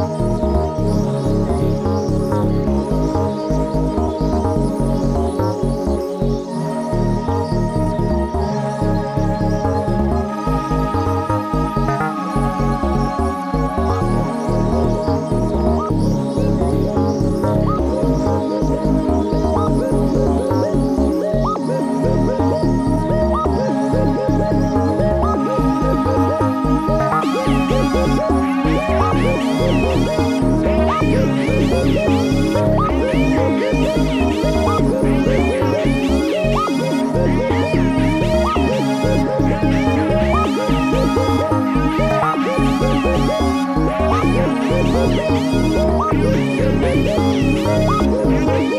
Пока. Thank